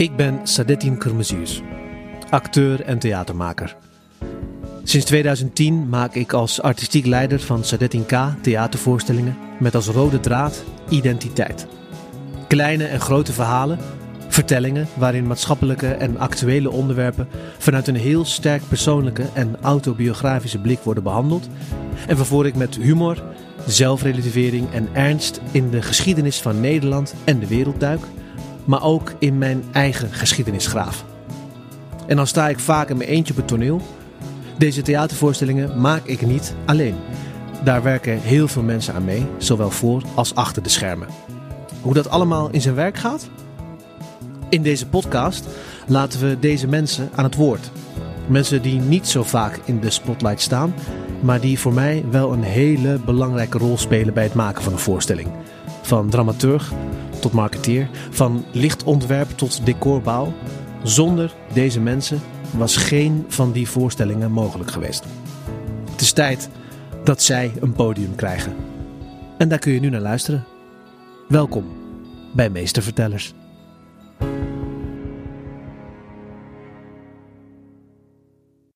Ik ben Sadettin Kırmızıyüz, acteur en theatermaker. Sinds 2010 maak ik als artistiek leider van Sadettin K theatervoorstellingen met als rode draad identiteit. Kleine en grote verhalen, vertellingen waarin maatschappelijke en actuele onderwerpen vanuit een heel sterk persoonlijke en autobiografische blik worden behandeld en waarvoor ik met humor, zelfrelativering en ernst in de geschiedenis van Nederland en de wereld duik, maar ook in mijn eigen geschiedenisgraaf. En dan sta ik vaak in mijn eentje op het toneel. Deze theatervoorstellingen maak ik niet alleen. Daar werken heel veel mensen aan mee, zowel voor als achter de schermen. Hoe dat allemaal in zijn werk gaat? In deze podcast laten we deze mensen aan het woord. Mensen die niet zo vaak in de spotlight staan, maar die voor mij wel een hele belangrijke rol spelen bij het maken van een voorstelling. Van dramaturg tot marketeer, van lichtontwerp tot decorbouw. Zonder deze mensen was geen van die voorstellingen mogelijk geweest. Het is tijd dat zij een podium krijgen. En daar kun je nu naar luisteren. Welkom bij Meestervertellers.